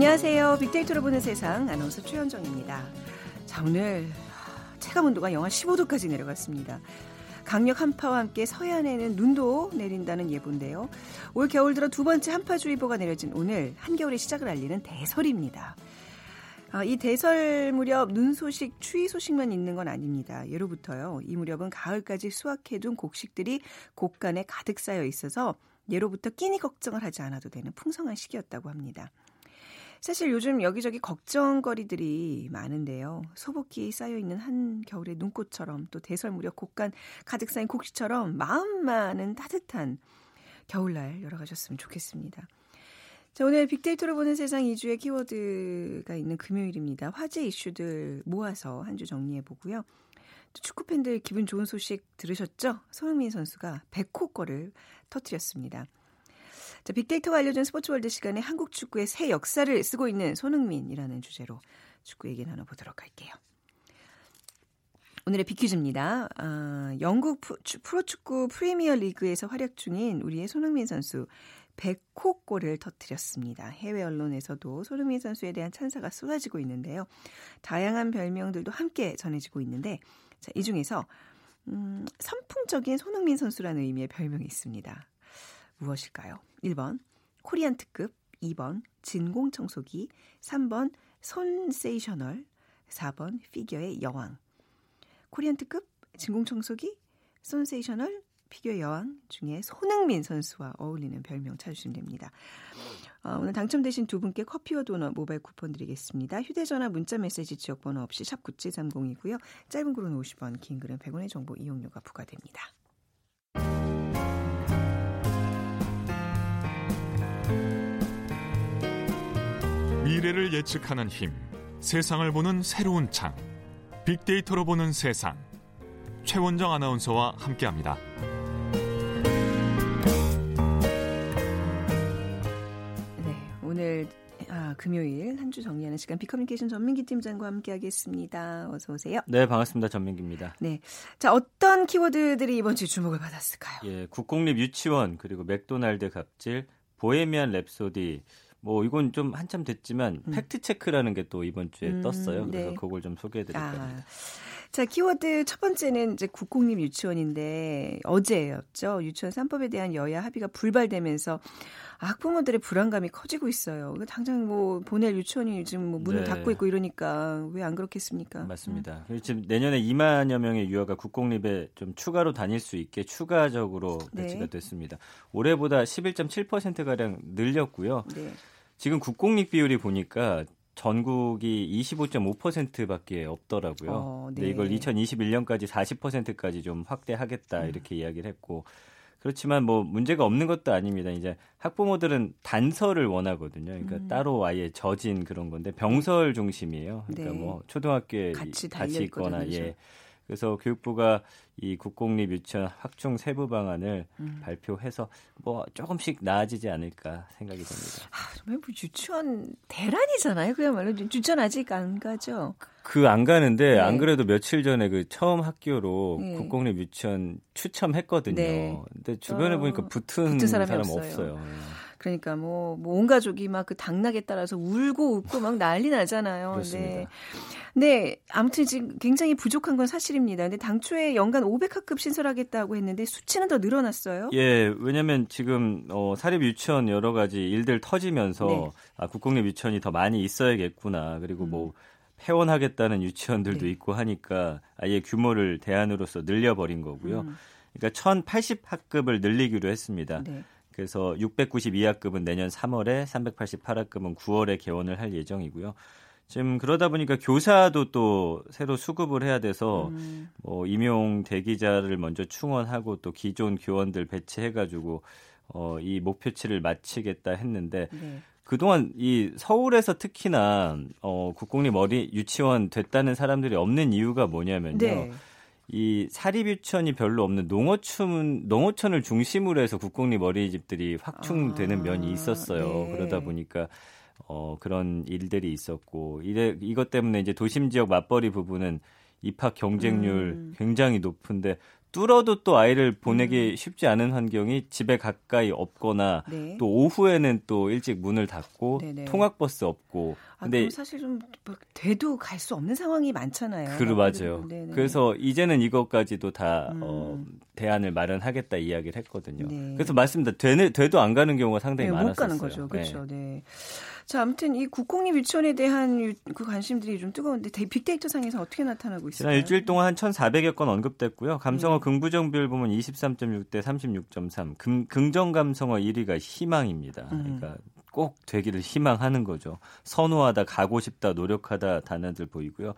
안녕하세요. 빅데이터로 보는 세상 아나운서 최현정입니다. 자, 오늘 체감 온도가 영하 15도까지 내려갔습니다. 강력 한파와 함께 서해안에는 눈도 내린다는 예보인데요. 올 겨울 들어 두 번째 한파주의보가 내려진 오늘 한겨울의 시작을 알리는 대설입니다. 아, 이 대설 무렵 눈 소식, 추위 소식만 있는 건 아닙니다. 예로부터요. 이 무렵은 가을까지 수확해둔 곡식들이 곡간에 가득 쌓여 있어서 예로부터 끼니 걱정을 하지 않아도 되는 풍성한 시기였다고 합니다. 사실 요즘 여기저기 걱정거리들이 많은데요. 소복히 쌓여있는 한 겨울의 눈꽃처럼 또 대설 무렵 곡간 가득 쌓인 곡식처럼 마음만은 따뜻한 겨울날 열어가셨으면 좋겠습니다. 자, 오늘 빅데이터로 보는 세상 2주의 키워드가 있는 금요일입니다. 화제 이슈들 모아서 한 주 정리해 보고요. 축구 팬들 기분 좋은 소식 들으셨죠? 손흥민 선수가 100호 골을 터뜨렸습니다. 자, 빅데이터가 알려준 스포츠월드 시간에 한국 축구의 새 역사를 쓰고 있는 손흥민이라는 주제로 축구 얘기 나눠보도록 할게요. 오늘의 비퀴즈입니다. 아, 영국 프로축구 프리미어 리그에서 활약 중인 우리의 손흥민 선수 100호 골을 터뜨렸습니다. 해외 언론에서도 손흥민 선수에 대한 찬사가 쏟아지고 있는데요. 다양한 별명들도 함께 전해지고 있는데 자, 이 중에서 음, 선풍적인 손흥민 선수라는 의미의 별명이 있습니다. 무엇일까요? 1번 코리안 특급, 2번 진공 청소기, 3번 손세이셔널, 4번 피겨의 여왕. 코리안 특급, 진공 청소기, 손세이셔널, 피겨 여왕 중에 손흥민 선수와 어울리는 별명 찾으시면 됩니다. 어, 오늘 당첨되신 두 분께 커피와 도넛 모바일 쿠폰 드리겠습니다. 휴대전화 문자 메시지 지역번호 없이 샵 9730이고요. 짧은 글은 50원, 긴 글은 100원의 정보 이용료가 부과됩니다. 미래를 예측하는 힘, 세상을 보는 새로운 창, 빅데이터로 보는 세상. 최원정 아나운서와 함께합니다. 네, 오늘 아, 금요일 한 주 정리하는 시간 비커뮤니케이션 전민기 팀장과 함께하겠습니다. 어서 오세요. 네, 반갑습니다. 전민기입니다. 네, 자 어떤 키워드들이 이번 주 주목을 받았을까요? 예, 국공립 유치원 그리고 맥도날드 갑질, 보헤미안 랩소디. 뭐 이건 좀 한참 됐지만 음. 팩트 체크라는 게 또 이번 주에 음, 떴어요. 그래서 네. 그걸 좀 소개해 드릴 아. 겁니다. 자, 키워드 첫 번째는 이제 국공립 유치원인데 어제였죠. 유치원 3법에 대한 여야 합의가 불발되면서 학부모들의 불안감이 커지고 있어요. 당장 뭐 보낼 유치원이 지금 뭐 문을 네. 닫고 있고 이러니까 왜 안 그렇겠습니까? 맞습니다. 음. 지금 내년에 2만여 명의 유아가 국공립에 좀 추가로 다닐 수 있게 추가적으로 네. 배치가 네. 됐습니다. 올해보다 11.7% 가량 늘렸고요. 네. 지금 국공립 비율이 보니까 전국이 25.5%밖에 없더라고요. 어, 네. 이걸 2021년까지 40%까지 좀 확대하겠다 음. 이렇게 이야기를 했고 그렇지만 뭐 문제가 없는 것도 아닙니다. 이제 학부모들은 단서를 원하거든요. 그러니까 음. 따로 아예 젖인 그런 건데 병설 중심이에요. 그러니까 네. 뭐 초등학교에 같이, 같이 있거나 예. 그래서 교육부가 이 국공립 유치원 확충 세부 방안을 음. 발표해서 뭐 조금씩 나아지지 않을까 생각이 됩니다. 아, 정말 뭐 유치원 대란이잖아요. 그야말로 유치원 아직 안 가죠. 그 안 가는데 네. 안 그래도 며칠 전에 그 처음 학교로 네. 국공립 유치원 추첨했거든요. 네. 근데 주변에 어, 보니까 붙은, 붙은 사람이 사람 없어요. 없어요. 네. 그러니까 뭐, 뭐온 가족이 막 그 당락에 따라서 울고 웃고 막 난리 나잖아요. 그렇습니다. 네. 네, 아무튼 지금 굉장히 부족한 건 사실입니다. 근데 당초에 연간 500학급 신설하겠다고 했는데 수치는 더 늘어났어요. 예, 왜냐면 지금 어 사립 유치원 여러 가지 일들 터지면서 네. 아, 국공립 유치원이 더 많이 있어야겠구나. 그리고 뭐 음. 폐원하겠다는 유치원들도 네. 있고 하니까 아예 규모를 대안으로서 늘려버린 거고요. 음. 그러니까 1080 학급을 늘리기로 했습니다. 네. 그래서 692학급은 내년 3월에 388학급은 9월에 개원을 할 예정이고요. 지금 그러다 보니까 교사도 또 새로 수급을 해야 돼서 음. 뭐 임용 대기자를 먼저 충원하고 또 기존 교원들 배치해가지고 어, 이 목표치를 마치겠다 했는데 네. 그동안 이 서울에서 특히나 어, 국공립 어리 유치원 됐다는 사람들이 없는 이유가 뭐냐면요. 네. 이 사립 유치원이 별로 없는 농어촌 농어촌을 중심으로 해서 국공립 어린이집들이 확충되는 아, 면이 있었어요. 네. 그러다 보니까 어 그런 일들이 있었고 이래 이것 때문에 이제 도심 지역 맞벌이 부분은 입학 경쟁률 음. 굉장히 높은데 뚫어도 또 아이를 보내기 음. 쉽지 않은 환경이 집에 가까이 없거나 네. 또 오후에는 또 일찍 문을 닫고 네네. 통학버스 없고 아, 근데 사실 좀 돼도 갈 수 없는 상황이 많잖아요. 그러 맞아요. 네네. 그래서 이제는 이것까지도 다 음. 어, 대안을 마련하겠다 이야기를 했거든요. 네. 그래서 말씀드린 되네, 돼도 안 가는 경우가 상당히 네, 많았어요. 못 가는 거죠. 그렇죠. 네. 네. 자, 아무튼 이 국공립 유치원에 대한 그 관심들이 좀 뜨거운데 빅데이터 상에서 어떻게 나타나고 있어요? 지난 일주일 동안 한 1,400여 건 언급됐고요. 감성어 네. 긍부정 비율 보면 23.6대 36.3. 금, 긍정 감성어 1위가 희망입니다. 음. 그러니까 꼭 되기를 희망하는 거죠. 선호하다, 가고 싶다, 노력하다 단어들 보이고요.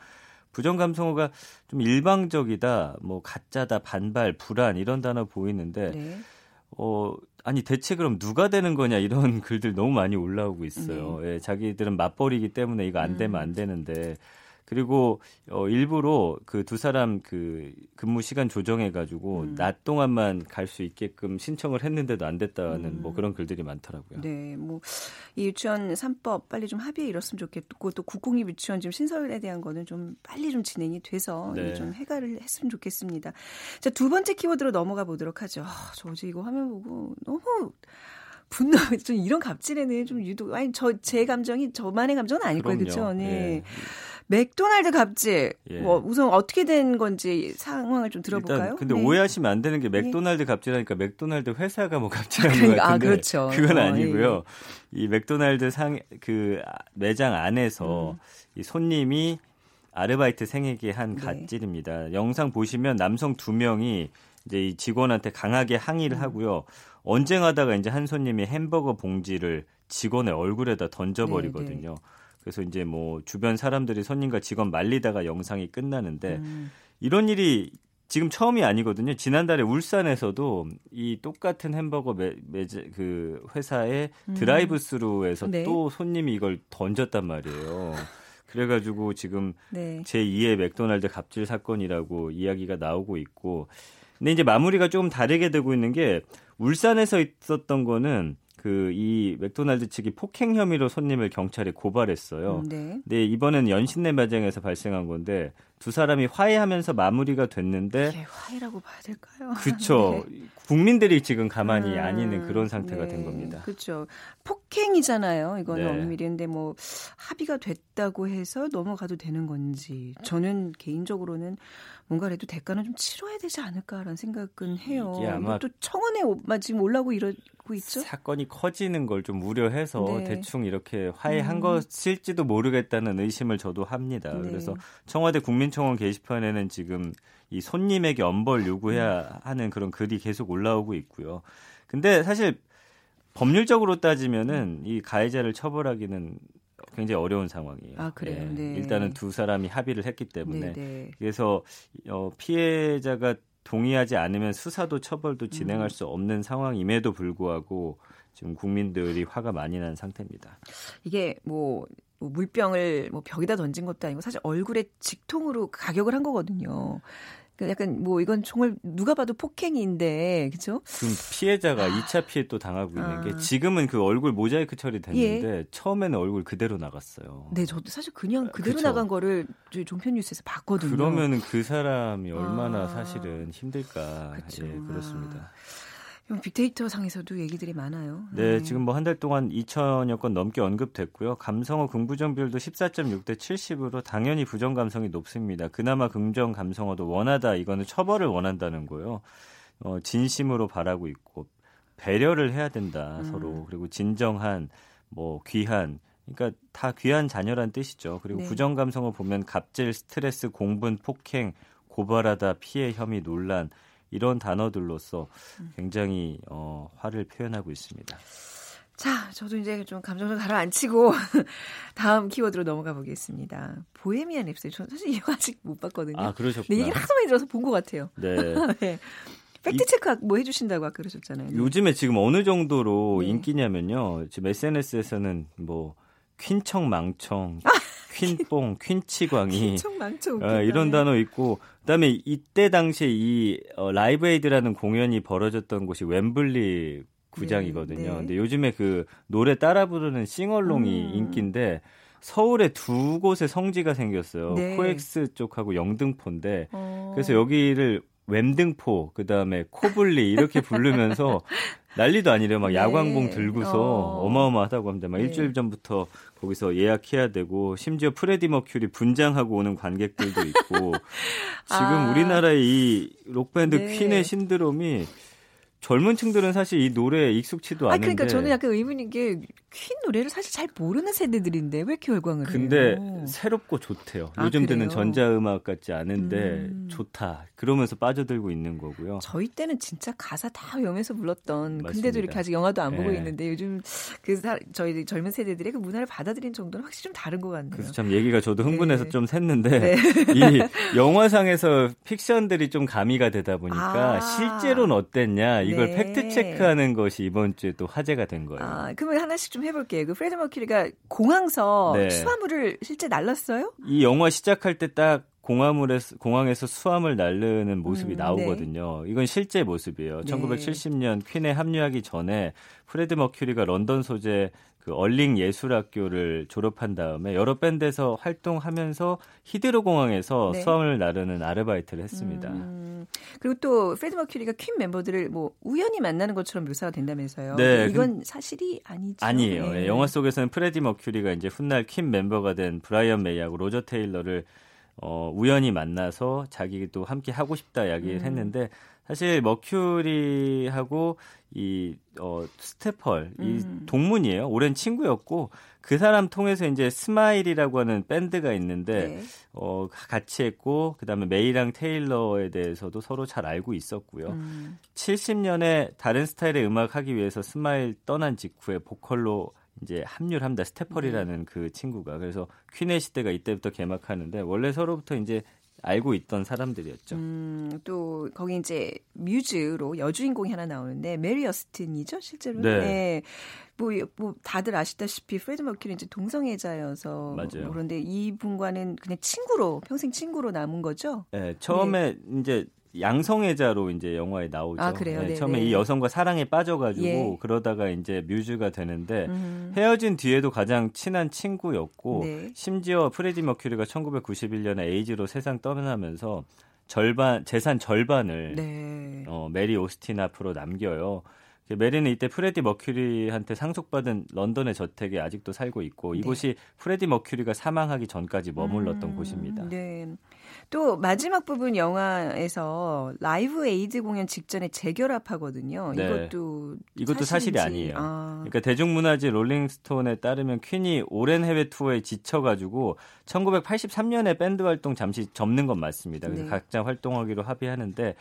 부정 감성어가 좀 일방적이다, 뭐 가짜다, 반발, 불안 이런 단어 보이는데 네. 어 아니 대체 그럼 누가 되는 거냐 이런 글들 너무 많이 올라오고 있어요. 네. 예, 자기들은 맞벌이기 때문에 이거 안 되면 안 음. 되는데 그리고 어 일부러 그 두 사람 그 근무 시간 조정해 가지고 음. 낮 동안만 갈 수 있게끔 신청을 했는데도 안 됐다는 뭐 음. 뭐 그런 글들이 많더라고요. 네. 뭐 이 유치원 3법 빨리 좀 합의에 이뤘으면 좋겠고 또 국공립 유치원 지금 신설에 대한 거는 좀 빨리 좀 진행이 돼서 네. 좀 해결을 했으면 좋겠습니다. 자, 두 번째 키워드로 넘어가 보도록 하죠. 아, 저 어제 이거 화면 보고 너무 분노 좀 이런 갑질에는 좀 유독 아니 저 제 감정이 저만의 감정은 아닐 거예요. 그렇죠? 네. 예. 맥도날드 갑질. 예. 뭐 우선 어떻게 된 건지 상황을 좀 들어볼까요? 일단 근데 네. 오해하시면 안 되는 게 예. 맥도날드 갑질하니까 맥도날드 회사가 뭐 갑질한 거 같은데 아, 그렇죠. 그건 어, 아니고요. 어, 예. 이 맥도날드 상 그 매장 안에서 음. 이 손님이 아르바이트 생에게 한 네. 갑질입니다. 네. 영상 보시면 남성 두 명이 이제 이 직원한테 강하게 항의를 음. 하고요. 언쟁하다가 이제 한 손님이 햄버거 봉지를 직원의 얼굴에다 던져버리거든요. 네, 네. 그래서 이제 뭐 주변 사람들이 손님과 직원 말리다가 영상이 끝나는데 음. 이런 일이 지금 처음이 아니거든요. 지난달에 울산에서도 이 똑같은 햄버거 매, 매, 그 회사의 음. 드라이브스루에서 네. 또 손님이 이걸 던졌단 말이에요. 그래가지고 지금 네. 제2의 맥도날드 갑질 사건이라고 이야기가 나오고 있고, 근데 이제 마무리가 조금 다르게 되고 있는 게 울산에서 있었던 거는 그 이 맥도날드 측이 폭행 혐의로 손님을 경찰에 고발했어요. 음, 네. 근데 이번엔 연신내 매장에서 발생한 건데 두 사람이 화해하면서 마무리가 됐는데 이게 화해라고 봐야 될까요? 그렇죠. 네. 국민들이 지금 가만히 음, 안 있는 그런 상태가 네. 된 겁니다. 그렇죠. 폭행이잖아요. 이거는 네. 엄밀히 근데 뭐 합의가 됐다고 해서 넘어가도 되는 건지 저는 개인적으로는 뭔가라도 대가는 좀 치러야 되지 않을까라는 생각은 해요. 아마 또 청원에 지금 올라오고 이러고 있죠. 사건이 커지는 걸 좀 우려해서 네. 대충 이렇게 화해한 음. 것일지도 모르겠다는 의심을 저도 합니다. 네. 그래서 청와대 국민청원 게시판에는 지금 이 손님에게 엄벌 요구해야 하는 그런 글이 계속 올라오고 있고요. 근데 사실 법률적으로 따지면은 이 가해자를 처벌하기는 굉장히 어려운 상황이에요. 아, 그래요? 예, 네. 일단은 두 사람이 합의를 했기 때문에. 네, 네. 그래서 어, 피해자가 동의하지 않으면 수사도 처벌도 진행할 음. 수 없는 상황임에도 불구하고 지금 국민들이 화가 많이 난 상태입니다. 이게 뭐, 뭐 물병을 뭐 벽에다 던진 것도 아니고 사실 얼굴에 직통으로 가격을 한 거거든요. 그 약간 뭐 이건 정말 누가 봐도 폭행인데 그죠? 지금 피해자가 아. 2차 피해 또 당하고 있는 아. 게 지금은 그 얼굴 모자이크 처리됐는데 예. 처음에는 얼굴 그대로 나갔어요. 네, 저도 사실 그냥 그대로 그쵸? 나간 거를 저희 종편 뉴스에서 봤거든요. 그러면은 그 사람이 얼마나 아. 사실은 힘들까. 그쵸. 예, 그렇습니다. 아. 빅데이터 상에서도 얘기들이 많아요. 네, 네. 지금 뭐 한 달 동안 2천여 건 넘게 언급됐고요. 감성어 긍부정 비율도 14.6 대 70으로 당연히 부정 감성이 높습니다. 그나마 긍정 감성어도 원하다 이거는 처벌을 원한다는 거요. 어, 진심으로 바라고 있고 배려를 해야 된다 음. 서로 그리고 진정한 뭐 귀한 그러니까 다 귀한 자녀란 뜻이죠. 그리고 네. 부정 감성어 보면 갑질, 스트레스, 공분, 폭행, 고발하다, 피해, 혐의, 논란 이런 단어들로서 굉장히 어, 화를 표현하고 있습니다. 자, 저도 이제 좀 감정을 가라앉히고 다음 키워드로 넘어가 보겠습니다. 보헤미안 랩소디. 저는 사실 이거 아직 못 봤거든요. 아, 그러셨구나. 네, 얘기를 하도 많이 들어서 본 것 같아요. 네. 네. 팩트 체크 뭐 해주신다고 아까 그러셨잖아요. 네. 요즘에 지금 어느 정도로 네. 인기냐면요. 지금 SNS에서는 뭐 퀸청망청, 아, 퀸뽕, 퀸치광이 어, 이런 단어 있고 그다음에 이때 당시에 이 어, 라이브 에이드라는 공연이 벌어졌던 곳이 웸블리 구장이거든요. 네, 네. 근데 요즘에 그 노래 따라 부르는 싱얼롱이 음. 인기인데 서울에 두 곳에 성지가 생겼어요. 네. 코엑스 쪽하고 영등포인데 어. 그래서 여기를 웸등포 그다음에 코블리 이렇게 부르면서 난리도 아니래요. 막 네. 야광봉 들고서 어. 어마어마하다고 합니다. 막 네. 일주일 전부터 거기서 예약해야 되고 심지어 프레디 머큐리 분장하고 오는 관객들도 있고 지금 아. 우리나라의 이 록밴드 네. 퀸의 신드롬이 젊은 층들은 사실 이 노래에 익숙치도 않은데. 아, 그러니까 저는 약간 의문인 게 퀸 노래를 사실 잘 모르는 세대들인데 왜 이렇게 열광을 근데 해요? 근데 새롭고 좋대요. 아, 요즘 듣는 전자음악 같지 않은데 음. 좋다. 그러면서 빠져들고 있는 거고요. 저희 때는 진짜 가사 다 외우면서 불렀던 맞습니다. 근데도 이렇게 아직 영화도 안 보고 네. 있는데 요즘 그 사, 저희 젊은 세대들의 그 문화를 받아들인 정도는 확실히 좀 다른 것 같네요. 그래서 참 얘기가 저도 흥분해서 네. 좀 샜는데 네. 이 영화상에서 픽션들이 좀 가미가 되다 보니까 아. 실제로는 어땠냐 이걸 네. 팩트 체크하는 것이 이번 주에 또 화제가 된 거예요. 아, 그러면 하나씩 좀 해볼게요. 그 프레디 머큐리가 공항서 네. 수화물을 실제 날랐어요? 이 영화 시작할 때 딱 공항물에서 공항에서 수하물을 날르는 모습이 음, 나오거든요. 네. 이건 실제 모습이에요. 네. 1970년 퀸에 합류하기 전에 프레디 머큐리가 런던 소재 그 얼링 예술학교를 졸업한 다음에 여러 밴드에서 활동하면서 히드로 공항에서 네. 수하물을 나르는 아르바이트를 했습니다. 음, 그리고 또 프레디 머큐리가 퀸 멤버들을 뭐 우연히 만나는 것처럼 묘사가 된다면서요. 네, 이건 사실이 아니죠. 아니에요. 네. 영화 속에서는 프레디 머큐리가 이제 훗날 퀸 멤버가 된 브라이언 메이하고 로저 테일러를 어, 우연히 만나서 자기도 함께 하고 싶다 이야기를 음. 했는데 사실 머큐리하고 이 어, 스테펄 이 음. 동문이에요. 오랜 친구였고 그 사람 통해서 이제 스마일이라고 하는 밴드가 있는데 네. 어 같이 했고 그다음에 메이랑 테일러에 대해서도 서로 잘 알고 있었고요. 음. 70년에 다른 스타일의 음악 하기 위해서 스마일 떠난 직후에 보컬로 이제 합류를 합니다. 스테펄이라는 네. 그 친구가. 그래서 퀸의 시대가 이때부터 개막하는데 원래 서로부터 이제 알고 있던 사람들이었죠. 음, 또 거기 이제 뮤즈로 여주인공이 하나 나오는데 메리 어스틴이죠, 실제로. 네. 네. 뭐, 뭐 다들 아시다시피 프레디 머큐리 이제 동성애자여서 맞아요. 그런데 이분과는 그냥 친구로 평생 친구로 남은 거죠. 네, 처음에 네. 이제 양성애자로 이제 영화에 나오죠. 아, 그래요? 네, 처음에 이 여성과 사랑에 빠져가지고 예. 그러다가 이제 뮤즈가 되는데 음. 헤어진 뒤에도 가장 친한 친구였고 네. 심지어 프레디 머큐리가 1991년에 에이즈로 세상 떠나면서 절반 재산 절반을 네. 어, 메리 오스틴 앞으로 남겨요. 메리는 이때 프레디 머큐리한테 상속받은 런던의 저택에 아직도 살고 있고 네. 이곳이 프레디 머큐리가 사망하기 전까지 머물렀던 음, 곳입니다. 네. 또 마지막 부분 영화에서 라이브 에이드 공연 직전에 재결합하거든요. 네. 이것도 이것도 사실이 아니에요. 아. 그러니까 대중문화지 롤링스톤에 따르면 퀸이 오랜 해외 투어에 지쳐가지고 1983년에 밴드 활동 잠시 접는 건 맞습니다. 그래서 네. 각자 활동하기로 합의하는데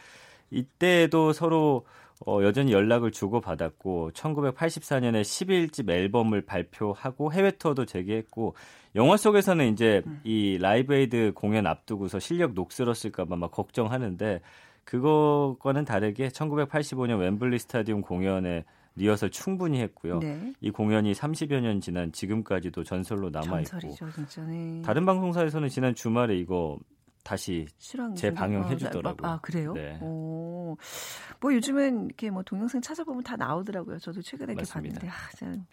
이때도 서로 어, 여전히 연락을 주고받았고 1984년에 11집 앨범을 발표하고 해외 투어도 재개했고 영화 속에서는 이제 음. 이 라이브 에이드 공연 앞두고서 실력 녹슬었을까 봐 막 걱정하는데 그거과는 다르게 1985년 웸블리 스타디움 공연에 리허설 충분히 했고요. 네. 이 공연이 30여 년 지난 지금까지도 전설로 남아 있고. 네. 다른 방송사에서는 지난 주말에 이거 다시 재방영해 주더라고요. 아, 그래요? 네. 오. 뭐 요즘은 이렇게 뭐 동영상 찾아보면 다 나오더라고요. 저도 최근에 이렇게 봤는데 아,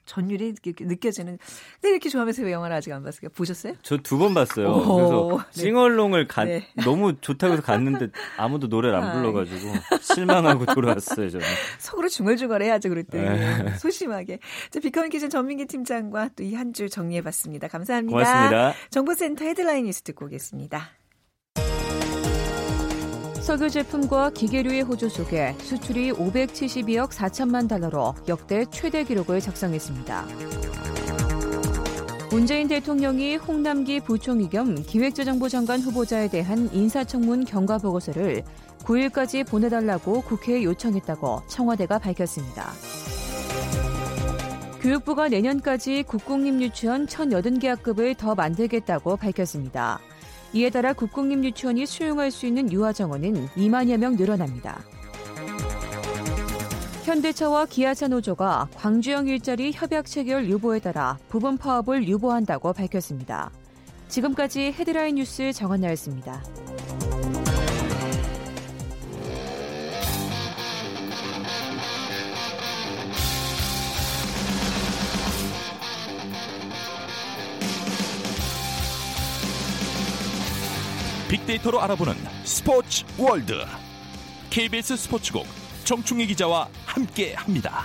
전율이 이렇게 느껴지는. 근데 이렇게 좋아하면서 왜 영화를 아직 안 봤어요? 보셨어요? 저 두 번 봤어요. 오. 그래서 네. 싱얼롱을 가, 네. 너무 좋다고 해서 갔는데 아무도 노래를 안 불러 가지고 실망하고 돌아왔어요. 저는. 속으로 중얼중얼 해야죠. 그럴 때 네. 소심하게. 자, 비커뮤니케이션 전민기 팀장과 또 이한주 정리해 봤습니다. 감사합니다. 고맙습니다. 정보센터 헤드라인 뉴스 듣고 오겠습니다. 석유 제품과 기계류의 호조 속에 수출이 572억 4천만 달러로 역대 최대 기록을 작성했습니다. 문재인 대통령이 홍남기 부총리 겸 기획재정부 장관 후보자에 대한 인사청문 경과 보고서를 9일까지 보내달라고 국회에 요청했다고 청와대가 밝혔습니다. 교육부가 내년까지 국공립 유치원 1,080개 학급을 더 만들겠다고 밝혔습니다. 이에 따라 국공립 유치원이 수용할 수 있는 유아 정원은 2만여 명 늘어납니다. 현대차와 기아차 노조가 광주형 일자리 협약 체결 유보에 따라 부분 파업을 유보한다고 밝혔습니다. 지금까지 헤드라인 뉴스 정한나였습니다. 빅데이터로 알아보는 스포츠 월드. KBS 스포츠국 정충희 기자와 함께합니다.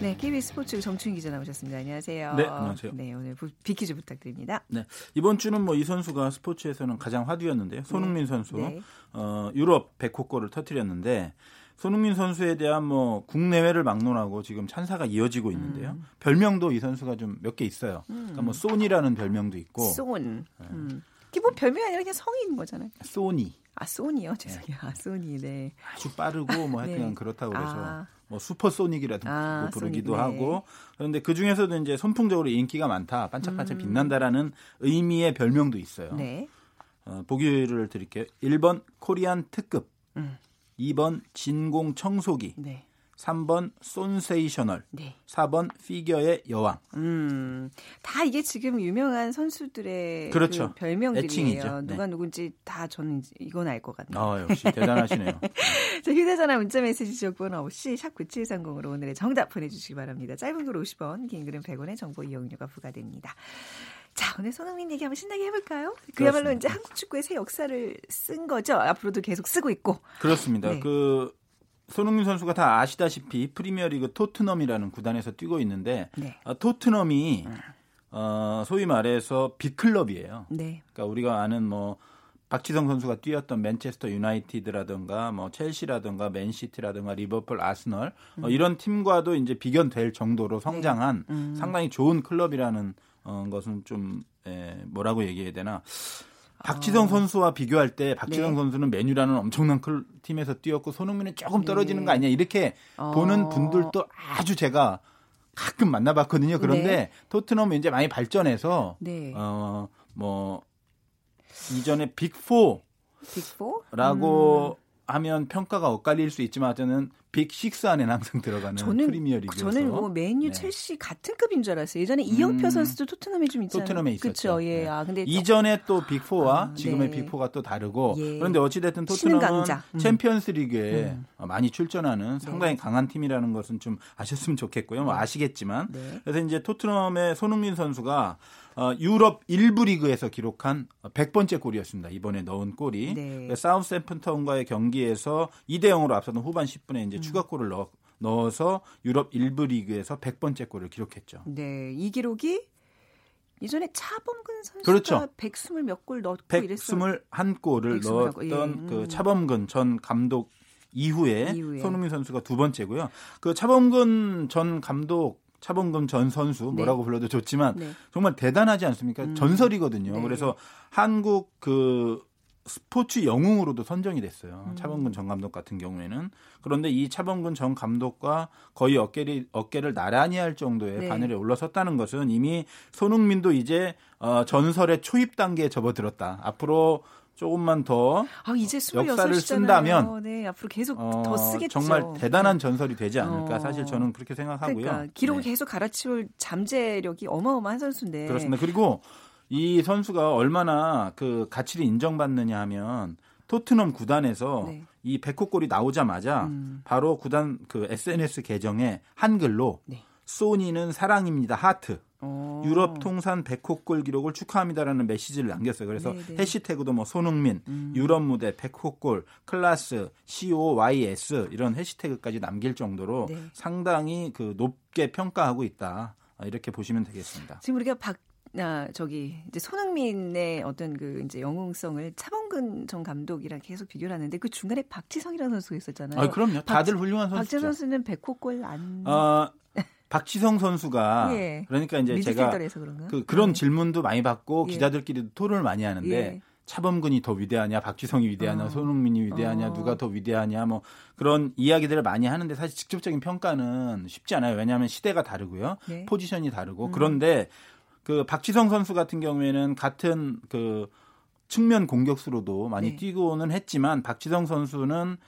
네, KBS 스포츠 정충희 기자 나오셨습니다. 안녕하세요. 네, 안녕하세요. 네, 오늘 비키즈 부탁드립니다. 네, 이번 주는 뭐 이 선수가 스포츠에서는 가장 화두였는데요. 손흥민 선수 네. 어, 유럽 100호골을 터뜨렸는데 손흥민 선수에 대한 뭐 국내외를 막론하고 지금 찬사가 이어지고 있는데요. 음. 별명도 이 선수가 좀 몇 개 있어요. 그러니까 뭐 소니라는 별명도 있고 쏜. 네. 음. 기본 별명이 아니라 그냥 성인 거잖아요. 소니 아, 쏜이요. 죄송해요. 아, 쏜이. 네. 아주 빠르고 뭐 하여튼 네. 그렇다고 그래서 아. 뭐 슈퍼 소닉이라도 아, 부르기도 소닉, 네. 하고 그런데 그 중에서도 이제 선풍적으로 인기가 많다, 반짝반짝 빛난다라는 의미의 별명도 있어요. 음. 네. 어, 보기를 드릴게요. 1번 코리안 특급, 음. 2번 진공 청소기, 네. 3번 손세이셔널, 네. 4번 피겨의 여왕. 음, 다 이게 지금 유명한 선수들의 그렇죠. 그 별명들이에요. 애칭이죠. 네. 누가 누군지 다 저는 이건 알 것 같네요. 아, 역시 대단하시네요. 자, 휴대전화 문자메시지 지역번호 없이 샵 9730으로 오늘의 정답 보내주시기 바랍니다. 짧은 글 50원, 긴 글은 100원의 정보 이용료가 부과됩니다. 자, 오늘 손흥민 얘기 한번 신나게 해볼까요? 그야말로 그렇습니다. 이제 한국 축구의 새 역사를 쓴 거죠. 앞으로도 계속 쓰고 있고. 그렇습니다. 네. 그 손흥민 선수가 다 아시다시피 프리미어리그 토트넘이라는 구단에서 뛰고 있는데 네. 아, 토트넘이 어, 소위 말해서 빅클럽이에요. 네. 그러니까 우리가 아는 뭐 박지성 선수가 뛰었던 맨체스터 유나이티드라든가 뭐 첼시라든가 맨시티라든가 리버풀, 아스널 어, 이런 팀과도 이제 비견될 정도로 성장한 네. 음. 상당히 좋은 클럽이라는 어, 것은 좀 에, 뭐라고 얘기해야 되나? 박지성 선수와 비교할 때 박지성 아. 네. 선수는 메뉴라는 엄청난 클 팀에서 뛰었고 손흥민은 조금 떨어지는 네. 거 아니냐 이렇게 어. 보는 분들도 아주 제가 가끔 만나봤거든요. 그런데 네. 토트넘은 이제 많이 발전해서 네. 어, 뭐, 이전에 빅4라고 빅4? 하면 평가가 엇갈릴 수 있지만 저는 빅6 안에는 항상 들어가는 저는 프리미어 리그에서 저는 뭐 메뉴 네. 첼시 같은 급인 줄 알았어요. 예전에 이영표 음. 선수도 토트넘에 좀 있잖아요. 토트넘에 있었죠. 그렇죠. 예. 네. 아 근데 이전에 또 빅4와 아, 지금의 네. 빅4가 또 다르고 예. 그런데 어찌 됐든 신흥 토트넘은. 음. 챔피언스 리그에 어, 많이 출전하는 네. 상당히 강한 팀이라는 것은 좀 아셨으면 좋겠고요. 뭐 아시겠지만 네. 그래서 이제 토트넘의 손흥민 선수가 어, 유럽 1부 리그에서 기록한 100번째 골이었습니다. 이번에 넣은 골이 네. 그 사우스햄프턴과의 경기에서 2대 0으로 앞서던 후반 10분에 음. 이제 추가골을 넣, 넣어서 유럽 1부 리그에서 100번째 골을 기록했죠. 네, 이 기록이 이전에 차범근 선수가 그렇죠. 120몇 골 넣고 이랬어요. 121골을 121 넣었던 예. 음. 그 차범근 전 감독 이후에, 이후에. 손흥민 선수가 두 번째고요. 그 차범근 전 감독 차범근 전 선수 뭐라고 불러도 좋지만 네. 정말 대단하지 않습니까? 전설이거든요. 네. 그래서 한국 그 스포츠 영웅으로도 선정이 됐어요. 음. 차범근 전 감독 같은 경우에는 그런데 이 차범근 전 감독과 거의 어깨를 어깨를 나란히 할 정도의 네. 바늘에 올라섰다는 것은 이미 손흥민도 이제 어, 전설의 초입 단계에 접어들었다. 앞으로 조금만 더 아, 이제 26이잖아요. 역사를 쓴다면 네, 앞으로 계속 어, 더 쓰겠죠. 정말 대단한 전설이 되지 않을까 어. 사실 저는 그렇게 생각하고요. 그러니까 기록을 네. 계속 갈아치울 잠재력이 어마어마한 선수인데. 그렇습니다. 그리고 이 선수가 얼마나 그 가치를 인정받느냐 하면 토트넘 구단에서 네. 이 백호골이 나오자마자 음. 바로 구단 그 SNS 계정에 한글로 네. 소니는 사랑입니다 하트 어. 유럽 통산 100호골 기록을 축하합니다라는 메시지를 남겼어요. 그래서 네, 네. 해시태그도 뭐 손흥민, 음. 유럽 무대 100호골, 클라스, COYS 이런 해시태그까지 남길 정도로 네. 상당히 그 높게 평가하고 있다. 아, 이렇게 보시면 되겠습니다. 지금 우리가 박 아, 저기 이제 손흥민의 어떤 그 이제 영웅성을 차범근 전 감독이랑 계속 비교를 하는데 그 중간에 박지성이라는 선수가 있었잖아요. 아, 그럼요. 다들 훌륭한 박지성 선수죠. 선수는 100호골 안 어, 박지성 선수가 예. 그러니까 이제 제가? 그 그런 네. 질문도 많이 받고 예. 기자들끼리도 토론을 많이 하는데 예. 차범근이 더 위대하냐, 박지성이 위대하냐, 어. 손흥민이 위대하냐, 어. 누가 더 위대하냐, 뭐 그런 이야기들을 많이 하는데 사실 직접적인 평가는 쉽지 않아요. 왜냐하면 시대가 다르고요, 네. 포지션이 다르고 음. 그런데 그 박지성 선수 같은 경우에는 같은 그 측면 공격수로도 많이 네. 뛰고는 했지만 박지성 선수는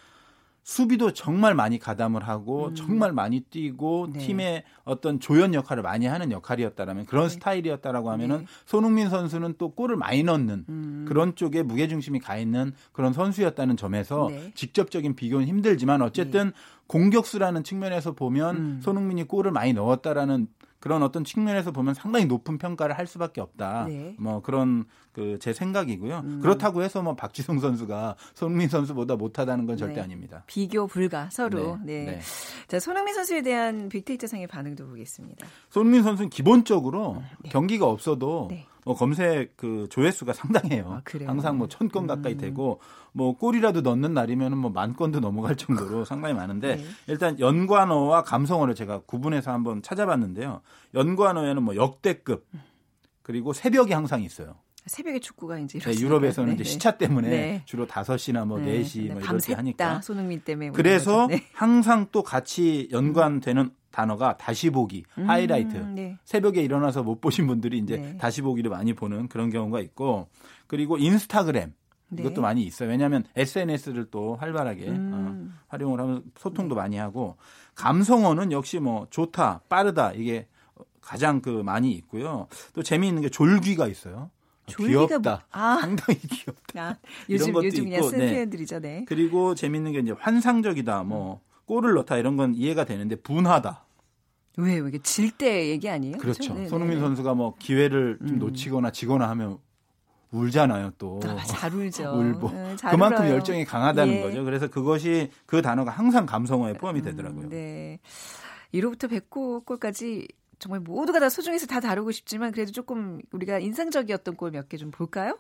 수비도 정말 많이 가담을 하고 음. 정말 많이 뛰고 네. 팀의 어떤 조연 역할을 많이 하는 역할이었다라면 그런 네. 스타일이었다라고 하면은 네. 손흥민 선수는 또 골을 많이 넣는 음. 그런 쪽에 무게 중심이 가 있는 그런 선수였다는 점에서 네. 직접적인 비교는 힘들지만 어쨌든 공격수라는 측면에서 보면 음. 손흥민이 골을 많이 넣었다라는 그런 어떤 측면에서 보면 상당히 높은 평가를 할 수밖에 없다. 네. 뭐 그런 그 제 생각이고요. 음. 그렇다고 해서 뭐 박지성 선수가 손흥민 선수보다 못하다는 건 절대 네. 아닙니다. 비교 불가 서로. 네. 네. 자, 손흥민 선수에 대한 빅데이터상의 반응도 보겠습니다. 손흥민 선수는 기본적으로 경기가 없어도 네. 뭐 검색 그 조회수가 상당해요. 아, 그래요? 항상 뭐 천 건 가까이 음. 되고 뭐 골이라도 넣는 날이면은 뭐 만 건도 넘어갈 정도로 상당히 많은데 네. 일단 연관어와 감성어를 제가 구분해서 한번 찾아봤는데요. 연관어에는 뭐 역대급 그리고 새벽이 항상 있어요. 새벽에 축구가 이제 네? 유럽에서는 네, 이제 네. 시차 때문에 네. 주로 5시나 뭐 네. 4시 뭐때 하니까. 손흥민 때문에 뭐 그래서. 항상 또 같이 연관되는 단어가 다시 보기, 음, 하이라이트. 네. 새벽에 일어나서 못 보신 분들이 이제 네. 다시 보기를 많이 보는 그런 경우가 있고 그리고 인스타그램 네. 이것도 많이 있어요. 왜냐하면 SNS를 또 활발하게 음. 어, 활용을 하면 소통도 많이 하고 감성어는 역시 뭐 좋다, 빠르다 이게 가장 그 많이 있고요. 또 재미있는 게 졸귀가 있어요. 졸기가 귀엽다. 뭐- 아. 상당히 귀엽다. 아, 이런 요즘 것도 요즘 그냥 있고, 쓰는 네. 표현들이죠. 네. 그리고 재미있는 게 이제 환상적이다, 뭐 골을 넣다 이런 건 이해가 되는데 분하다. 왜왜 이게 질 때 얘기 아니에요? 그렇죠. 네, 손흥민 네, 네. 선수가 뭐 기회를 좀 음. 놓치거나 지거나 하면 울잖아요, 또. 아, 잘 울죠. 울보. 네, 잘 그만큼 울어요. 열정이 강하다는 예. 거죠. 그래서 그것이 그 단어가 항상 감성어에 포함이 되더라고요. 음, 네. 1호부터 109골까지 정말 모두가 다 소중해서 다 다루고 싶지만 그래도 조금 우리가 인상적이었던 골 몇 개 좀 볼까요?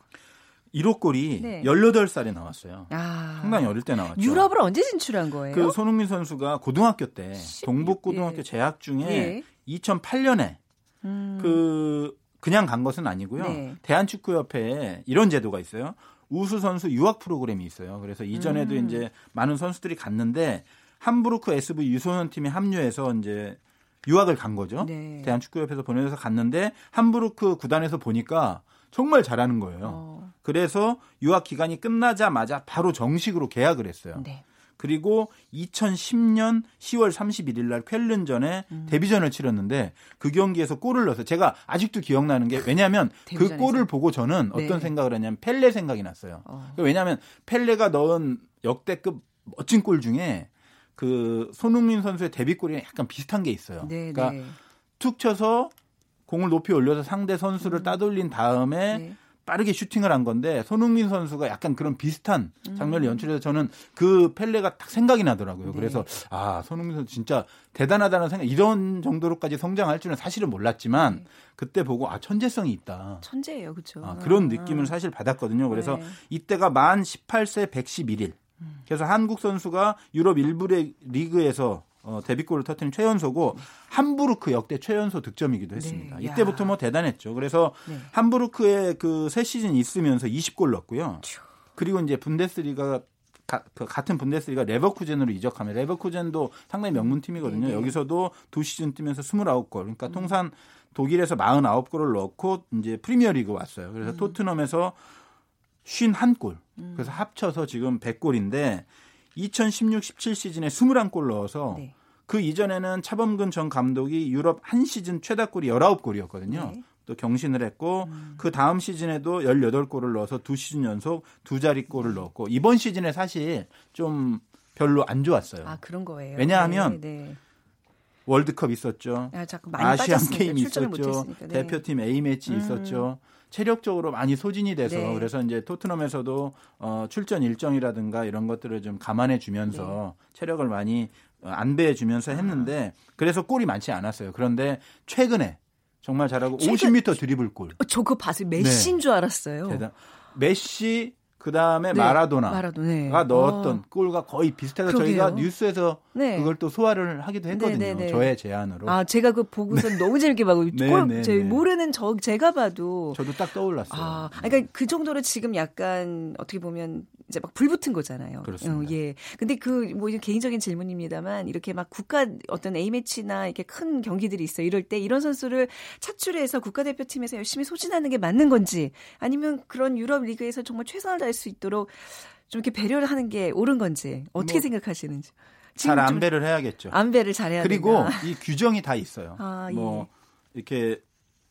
1호 골이 네. 18살에 나왔어요. 아. 상당히 어릴 때 나왔죠. 유럽을 언제 진출한 거예요? 그 손흥민 선수가 고등학교 때 십- 동북고등학교 예. 재학 중에 예. 2008년에 음. 그 그냥 간 것은 아니고요. 네. 대한축구협회에 이런 제도가 있어요. 우수 선수 유학 프로그램이 있어요. 그래서 이전에도 음. 이제 많은 선수들이 갔는데 함부르크 SV 유소년 팀에 합류해서 이제 유학을 간 거죠. 네. 대한축구협회에서 보내서 갔는데 함부르크 구단에서 보니까 정말 잘하는 거예요. 어, 그래서 유학 기간이 끝나자마자 바로 정식으로 계약을 했어요. 네. 그리고 2010년 10월 31일 날 쾰른전에 음. 데뷔전을 치렀는데 그 경기에서 골을 넣어서 제가 아직도 기억나는 게 왜냐하면 그. 골을 보고 저는 어떤 네. 생각을 했냐면 펠레 생각이 났어요. 어. 왜냐하면 펠레가 넣은 역대급 멋진 골 중에 그 손흥민 선수의 데뷔골이랑 약간 비슷한 게 있어요. 네, 그러니까 네. 툭 쳐서 공을 높이 올려서 상대 선수를 따돌린 다음에 음. 네. 빠르게 슈팅을 한 건데 손흥민 선수가 약간 그런 비슷한 음. 장면을 연출해서 저는 그 펠레가 딱 생각이 나더라고요. 네. 그래서 아 손흥민 선수 진짜 대단하다는 생각 이런 정도로까지 성장할 줄은 사실은 몰랐지만 네. 그때 보고 아 천재성이 있다. 천재예요, 그렇죠. 아, 그런 느낌을 사실 받았거든요. 그래서 네. 이때가 만 18세 111일. 그래서 한국 선수가 유럽 일부 레- 리그에서 어, 데뷔골을 터트린 최연소고 함부르크 역대 최연소 득점이기도 했습니다. 네. 야. 이때부터 뭐 대단했죠. 그래서 네. 함부르크에 그 세 시즌 있으면서 20골 넣었고요. 휴. 그리고 이제 분데스리가 가, 그 같은 분데스리가 레버쿠젠으로 이적하면 레버쿠젠도 상당히 명문 팀이거든요. 네, 네. 여기서도 두 시즌 뛰면서 29골. 그러니까 통산 독일에서 49골을 넣고 이제 프리미어리그 왔어요. 그래서 음. 토트넘에서 51골. 그래서 합쳐서 지금 100골인데 2016-17 시즌에 21골 넣어서 네. 그 이전에는 차범근 전 감독이 유럽 한 시즌 최다골이 19골이었거든요. 네. 또 경신을 했고 음. 그 다음 시즌에도 18골을 넣어서 두 시즌 연속 두 자리 골을 넣었고 이번 시즌에 사실 좀 별로 안 좋았어요. 아 그런 거예요. 왜냐하면 네, 네. 월드컵 있었죠. 아, 빠졌으니까, 게임 있었죠. 네. 대표팀 A 매치 음. 있었죠. 체력적으로 많이 소진이 돼서 네. 그래서 이제 토트넘에서도 어, 출전 일정이라든가 이런 것들을 좀 감안해 주면서 네. 체력을 많이 어, 안배해 주면서 했는데 그래서 골이 많지 않았어요. 그런데 최근에 정말 잘하고 최근- 50m 드리블 골. 어, 저거 봤어요. 메시인 줄 알았어요. 네. 대단. 메시 그다음에 네, 마라도나가 마라도네. 넣었던 어. 골과 거의 비슷해서 그러게요. 저희가 뉴스에서 네. 그걸 또 소화를 하기도 했거든요. 네, 네, 네. 저의 제안으로. 아, 제가 그 보고서 너무 재밌게 봐고 네, 골 네, 제 네. 모르는 저 제가 봐도 저도 딱 떠올랐어요. 아, 그러니까 그 정도로 지금 약간 어떻게 보면 이제 막 불붙은 거잖아요. 그렇습니다. 어, 예. 근데 그 뭐 개인적인 질문입니다만 이렇게 막 국가 어떤 A 매치나 이렇게 큰 경기들이 있어 이럴 때 이런 선수를 차출해서 국가대표팀에서 열심히 소진하는 게 맞는 건지 아니면 그런 유럽 리그에서 정말 최선을 다할 수 있도록 좀 이렇게 배려를 하는 게 옳은 건지 어떻게 뭐, 생각하시는지. 잘 안배를 해야겠죠. 안배를 잘해야 그리고 된다. 이 규정이 다 있어요. 아, 뭐 이렇게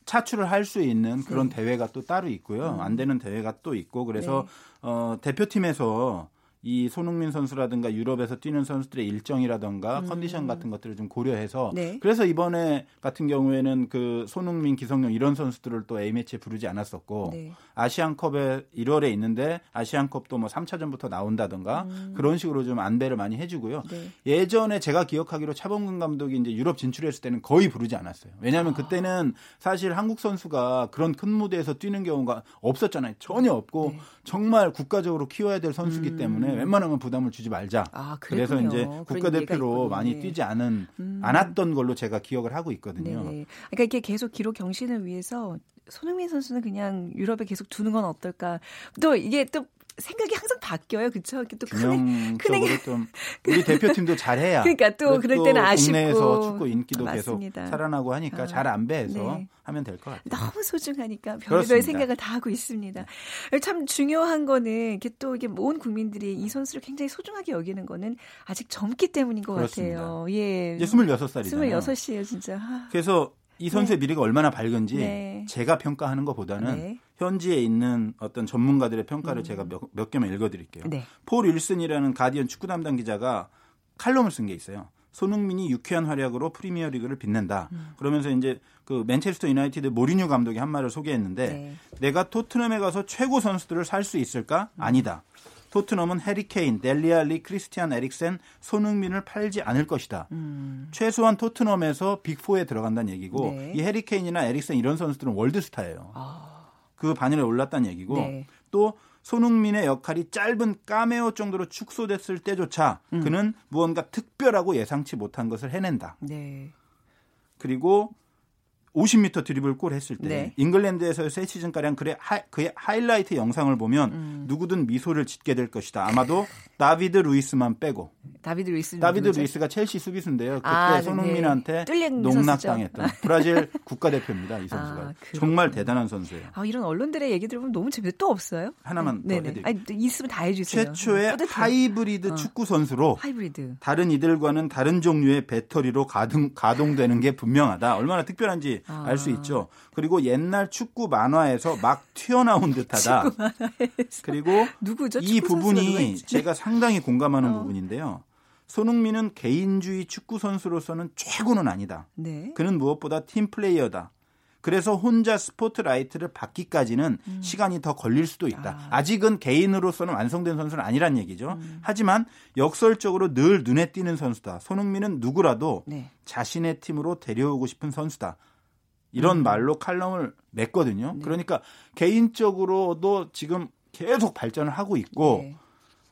차출을 할 수 있는 그런 네. 대회가 또 따로 있고요. 음. 안 되는 대회가 또 있고 그래서 네. 어, 대표팀에서 이 손흥민 선수라든가 유럽에서 뛰는 선수들의 일정이라든가 음. 컨디션 같은 것들을 좀 고려해서 네. 그래서 이번에 같은 경우에는 그 손흥민, 기성용 이런 선수들을 또 A매치에 부르지 않았었고 네. 아시안컵에 1월에 있는데 아시안컵도 뭐 3차전부터 나온다든가 음. 그런 식으로 좀 안배를 많이 해 주고요. 네. 예전에 제가 기억하기로 차범근 감독이 이제 유럽 진출했을 때는 거의 부르지 않았어요. 왜냐하면 아. 그때는 사실 한국 선수가 그런 큰 무대에서 뛰는 경우가 없었잖아요. 전혀 없고 네. 정말 국가적으로 키워야 될 선수기 음. 때문에 웬만하면 부담을 주지 말자. 아, 그래서 이제 국가대표로 많이 뛰지 않은 음. 않았던 걸로 제가 기억을 하고 있거든요. 네 그러니까 이게 계속 기록 경신을 위해서 손흥민 선수는 그냥 유럽에 계속 두는 건 어떨까? 또 이게 또 생각이 항상 바뀌어요, 그렇죠? 또 큰, 큰좀 우리 대표팀도 잘해야. 그러니까 또 그럴 때는 아쉽고 국내에서 축구 인기도 맞습니다. 계속 살아나고 하니까 아, 잘안 배해서 네. 하면 될 것 같아요. 너무 소중하니까 별별 생각을 다 하고 있습니다. 참 중요한 거는 이게 또 이게 온 국민들이 이 선수를 굉장히 소중하게 여기는 거는 아직 젊기 때문인 것 그렇습니다. 같아요. 예. 이제 26살이잖아요. 26이에요, 진짜. 그래서 이 선수의 네. 미래가 얼마나 밝은지 네. 제가 평가하는 것보다는 네. 현지에 있는 어떤 전문가들의 평가를 음. 제가 몇, 몇 개만 읽어드릴게요. 네. 폴 윌슨이라는 가디언 축구 담당 기자가 칼럼을 쓴 게 있어요. 손흥민이 유쾌한 활약으로 프리미어 리그를 빛낸다. 음. 그러면서 이제 그 맨체스터 유나이티드 모리뉴 감독이 한 말을 소개했는데 네. 내가 토트넘에 가서 최고 선수들을 살 수 있을까? 음. 아니다. 토트넘은 해리 케인, 델리 알리, 크리스티안 에릭센, 손흥민을 팔지 않을 것이다. 음. 최소한 토트넘에서 빅4에 들어간다는 얘기고 네. 이 해리 케인이나 에릭센 이런 선수들은 월드스타예요. 아. 그 반열에 올랐다는 얘기고 네. 또 손흥민의 역할이 짧은 까메오 정도로 축소됐을 때조차 음. 그는 무언가 특별하고 예상치 못한 것을 해낸다. 네. 그리고 50m 드리블 골 했을 때 네. 잉글랜드에서 세 시즌 가량 그의, 하, 그의 하이라이트 영상을 보면 음. 누구든 미소를 짓게 될 것이다. 아마도 다비드 루이스만 빼고. 다비드 루이스 다비드 누구죠? 루이스가 첼시 수비수인데요. 그때 아, 네. 손흥민한테 농락당했던 브라질 국가대표입니다. 이 선수가 아, 정말 대단한 선수예요. 아, 이런 언론들의 얘기 들으면 너무 재밌는데 또 없어요? 하나만 네. 더 해드릴게요. 아니, 있으면 다 해주세요. 최초의 하이브리드 어. 축구 선수로 하이브리드. 다른 이들과는 다른 종류의 배터리로 가동, 가동되는 게 분명하다. 얼마나 특별한지 아. 알수 있죠. 그리고 옛날 축구 만화에서 막 튀어나온 듯하다. 그리고 누구죠? 이 부분이 제가 상당히 공감하는 어. 부분인데요. 손흥민은 개인주의 축구 선수로서는 최고는 아니다. 네. 그는 무엇보다 팀 플레이어다. 그래서 혼자 스포트라이트를 받기까지는 음. 시간이 더 걸릴 수도 있다. 아. 직은 개인으로서는 완성된 선수는 아니란 얘기죠. 음. 하지만 역설적으로 늘 눈에 띄는 선수다. 손흥민은 누구라도 네. 자신의 팀으로 데려오고 싶은 선수다. 이런 음. 말로 칼럼을 냈거든요. 네. 그러니까 개인적으로도 지금 계속 발전을 하고 있고 네.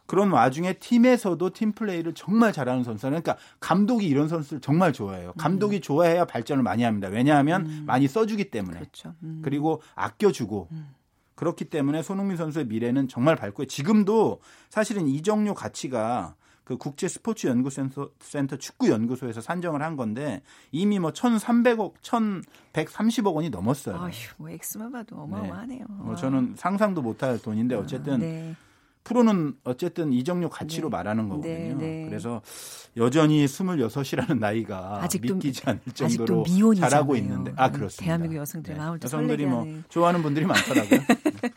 그런 와중에 팀에서도 팀 플레이를 정말 잘하는 선수. 그러니까 감독이 이런 선수를 정말 좋아해요. 감독이 음. 좋아해야 발전을 많이 합니다. 왜냐하면 음. 많이 써주기 때문에. 그렇죠. 음. 그리고 아껴주고. 음. 그렇기 때문에 손흥민 선수의 미래는 정말 밝고요. 지금도 사실은 이정료 가치가 그 국제 스포츠 연구센터 센터 축구 연구소에서 산정을 한 건데 이미 뭐 1,300억, 1,130억 원이 넘었어요. 아휴, 뭐 엑스만 봐도 어마어마하네요. 네. 뭐 저는 상상도 못할 돈인데 어쨌든 아, 네. 프로는 어쨌든 이정료 가치로 네. 말하는 거거든요. 네, 네. 그래서 여전히 26이라는 나이가 아직도, 믿기지 않을 정도로 잘하고 있는데 아 그렇습니다. 대한민국 여성들의 네. 마음을 여성들이 뭐 좋아하는 분들이 많더라고요.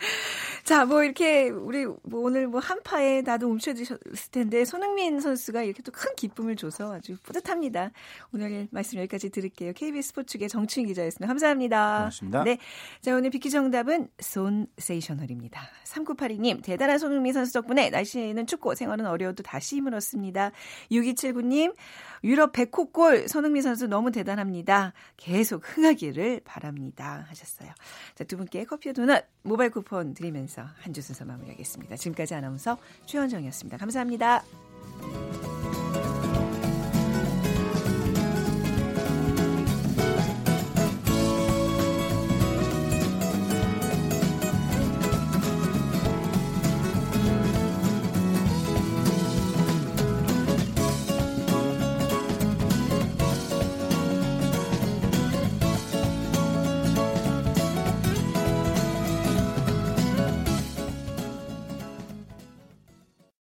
자, 뭐 이렇게 우리 뭐 오늘 뭐 한파에 나도 움켜드셨을 텐데 손흥민 선수가 이렇게 또 큰 기쁨을 줘서 아주 뿌듯합니다. 오늘 말씀 여기까지 드릴게요. KBS 스포츠계 정춘 기자였습니다. 감사합니다. 고맙습니다. 네. 자, 오늘 비키 정답은 손세이셔널입니다. 3982님, 대단한 손흥민 선수 덕분에 날씨는 춥고 생활은 어려워도 다시 힘을 얻습니다. 6279님, 유럽 100호 골 손흥민 선수 너무 대단합니다. 계속 흥하기를 바랍니다. 하셨어요. 자, 두 분께 커피와 도넛 모바일 쿠폰 드리 면서 한 주 순서 마무리하겠습니다. 지금까지 아나운서 최현정이었습니다. 감사합니다.